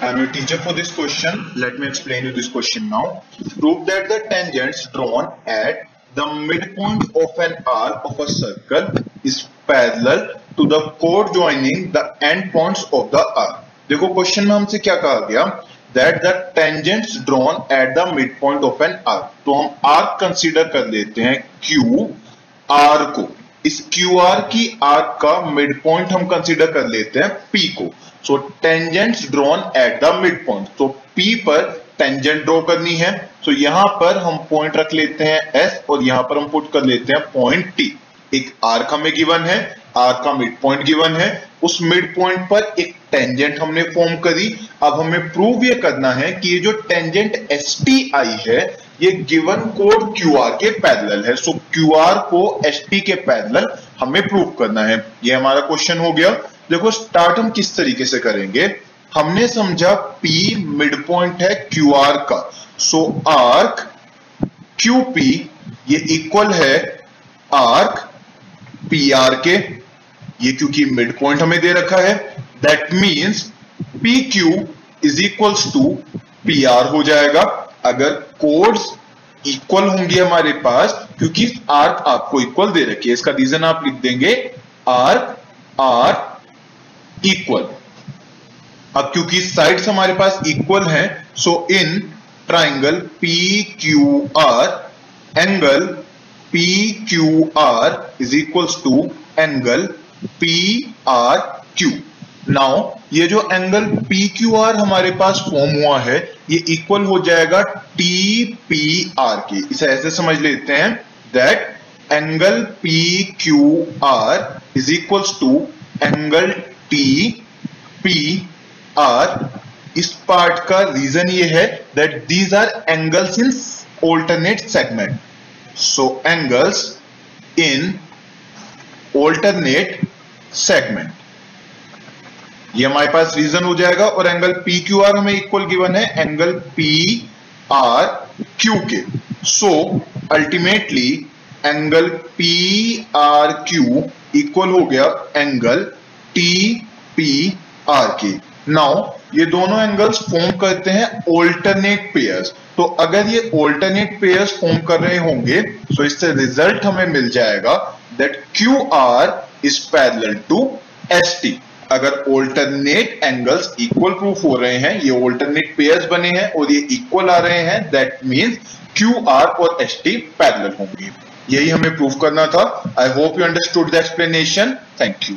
I'm your teacher for this question. Let me explain you this question now. Prove that the tangents drawn at the midpoint of an arc of a circle is parallel to the chord joining the end points of the arc. देखो question में हमसे क्या कहा गया that the tangents drawn at the mid point of an arc तो हम arc consider कर लेते हैं क्यू आर को इस क्यू आर की आर्क का मिड पॉइंट हम कंसीडर कर लेते हैं पी को। So tangents drawn at the mid point तो पी पर टेंजेंट ड्रॉ करनी है। सो so, यहाँ पर हम पॉइंट रख लेते हैं एस और यहाँ पर हम पुट कर लेते हैं पॉइंट टी एक आर्क हमें गिवन है आर्क का मिड पॉइंट गिवन है। उस मिड पॉइंट पर एक टेंजेंट हमने फॉर्म करी। अब हमें प्रूव ये करना है कि ये जो टेंजेंट एस टी आई है ये गिवन कोड क्यू आर के पैदल है. सो क्यू आर को एस टी के पैदल हमें प्रूव करना है. ये हमारा क्वेश्चन हो गया. देखो स्टार्ट हम किस तरीके से करेंगे? हमने समझा P मिड पॉइंट है क्यू आर का. सो आर्क क्यू पी ये इक्वल है आर्क पी आर के. ये क्योंकि मिड पॉइंट हमें दे रखा है. That means P Q is equals to P R हो जाएगा. अगर कोड्स इक्वल होंगे हमारे पास, क्योंकि आर्क आपको इक्वल दे रखी है, इसका रीजन आप लिख देंगे आर्क आर इक्वल अब क्योंकि साइड्स हमारे पास इक्वल हैं so in triangle P Q R angle P Q R is equals to angle P R Q now ये जो एंगल पी क्यू आर हमारे पास फॉर्म हुआ है ये इक्वल हो जाएगा टी पी आर के। इसे ऐसे समझ लेते हैं that angle P Q R is equals to angle T P R इस पार्ट का रीजन ये है that these are angles in alternate segment so angles in alternate segment ये हमारे पास रीजन हो जाएगा और एंगल पी क्यू आर हमें इक्वल गिवन है एंगल पी आर क्यू के। So ultimately angle P R Q equal हो गया एंगल टी पी आर के। नाउ ये दोनों एंगल्स फॉर्म करते हैं ऑल्टरनेट पेयर्स तो अगर ये ऑल्टरनेट पेयर्स फॉर्म कर रहे होंगे तो इससे रिज़ल्ट हमें मिल जाएगा that Q R is parallel to S T अगर ऑल्टरनेट एंगल्स इक्वल प्रूफ हो रहे हैं, ये ऑल्टरनेट पेयर्स बने हैं और ये इक्वल आ रहे हैं दैट मीन्स क्यू आर और एस टी पैरल होंगे। यही हमें प्रूफ करना था। I hope you understood the explanation thank you